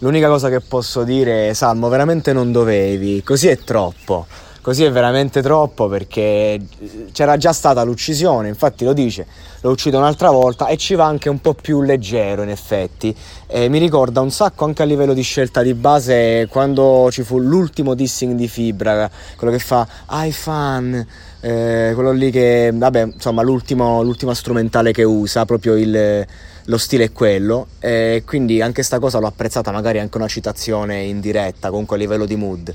L'unica cosa che posso dire è Salmo, veramente non dovevi, così è troppo. Così è veramente troppo perché c'era già stata l'uccisione, infatti lo dice, lo uccide un'altra volta e ci va anche un po' più leggero in effetti. E mi ricorda un sacco anche a livello di scelta di base quando ci fu l'ultimo dissing di Fibra, quello che fa I fan, eh, quello lì che, vabbè, insomma l'ultima strumentale che usa, proprio il lo stile è quello e quindi anche sta cosa l'ho apprezzata magari anche una citazione in diretta comunque a livello di mood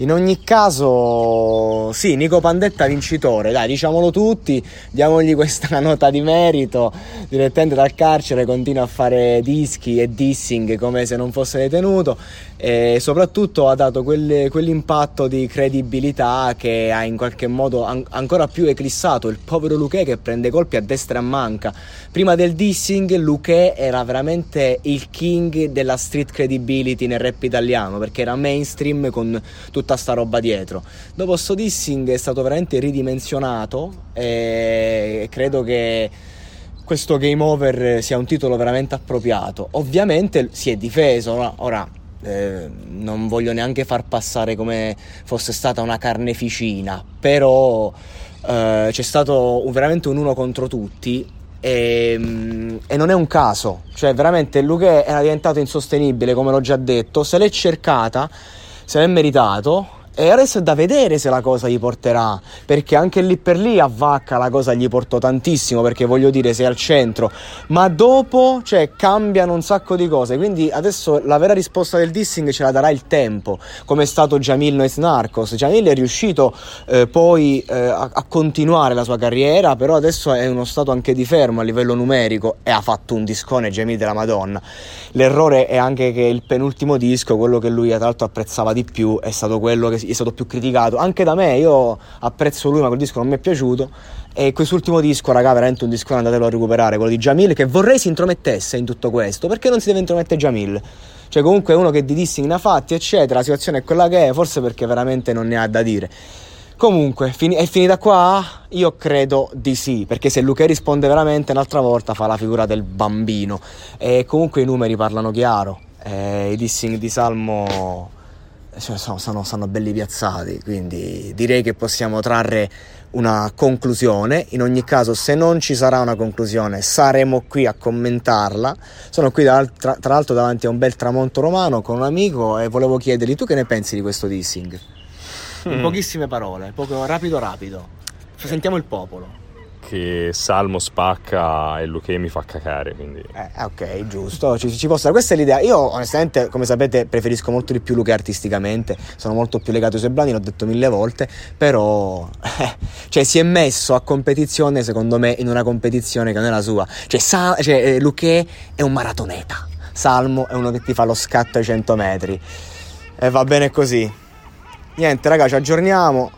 in ogni caso, sì, Nico Pandetta vincitore, dai, diciamolo tutti, diamogli questa nota di merito. Direttamente dal carcere continua a fare dischi e dissing come se non fosse detenuto e soprattutto ha dato quelle, quell'impatto di credibilità che ha in qualche modo an- ancora più eclissato il povero Luque che prende colpi a destra e a manca. Prima del dissing Luque era veramente il king della street credibility nel rap italiano perché era mainstream con tutto tutta sta roba dietro. Dopo sto dissing è stato veramente ridimensionato e credo che questo game over sia un titolo veramente appropriato. Ovviamente si è difeso, ora, ora eh, non voglio neanche far passare come fosse stata una carneficina, però eh, c'è stato veramente un uno contro tutti e, e, non è un caso, cioè veramente Luque era diventato insostenibile, come l'ho già detto, se l'è cercata se l'è meritato e adesso è da vedere se la cosa gli porterà, perché anche lì per lì a Vacca la cosa gli portò tantissimo, perché voglio dire sei al centro, ma dopo cioè, cambiano un sacco di cose, quindi adesso la vera risposta del dissing ce la darà il tempo, come è stato Jamil Nois Narcos. Jamil è riuscito eh, poi eh, a, a, continuare la sua carriera, però adesso è uno stato anche di fermo a livello numerico e ha fatto un discone Jamil della Madonna. L'errore è anche che il penultimo disco, quello che lui tra l'altro apprezzava di più, è stato quello che è stato più criticato anche da me. Io apprezzo lui, ma quel disco non mi è piaciuto. E quest'ultimo disco, raga, veramente un disco andatelo a recuperare, quello di Jamil, che vorrei si intromettesse in tutto questo. Perché non si deve intromettere Jamil? Cioè, comunque è uno che di dissing ne ha fatti, eccetera. La situazione è quella che è, forse perché veramente non ne ha da dire. Comunque, è finita qua? Io credo di sì, perché se Luque risponde veramente un'altra volta fa la figura del bambino. E comunque i numeri parlano chiaro. E I dissing di Salmo cioè, sono, sono, sono, belli piazzati, quindi direi che possiamo trarre una conclusione. In ogni caso, se non ci sarà una conclusione, saremo qui a commentarla. Sono qui tra, tra l'altro davanti a un bel tramonto romano con un amico e volevo chiedergli tu che ne pensi di questo dissing? In mm. pochissime parole, poco rapido rapido. Sentiamo il popolo che Salmo spacca e Luque mi fa cacare. Quindi... Eh, ok, giusto, ci, ci può. Questa è l'idea. Io, onestamente, come sapete, preferisco molto di più Luque artisticamente. Sono molto più legato ai suoi brani, l'ho detto mille volte. Però, eh, cioè, si è messo a competizione, secondo me, in una competizione che non è la sua. Cioè, Sa- cioè eh, Luque è un maratoneta. Salmo è uno che ti fa lo scatto ai 100 metri. E va bene così. Niente, raga, ci aggiorniamo.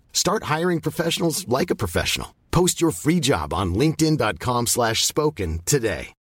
Start hiring professionals like a professional. Post your free job on linkedin.com/spoken slash spoken today.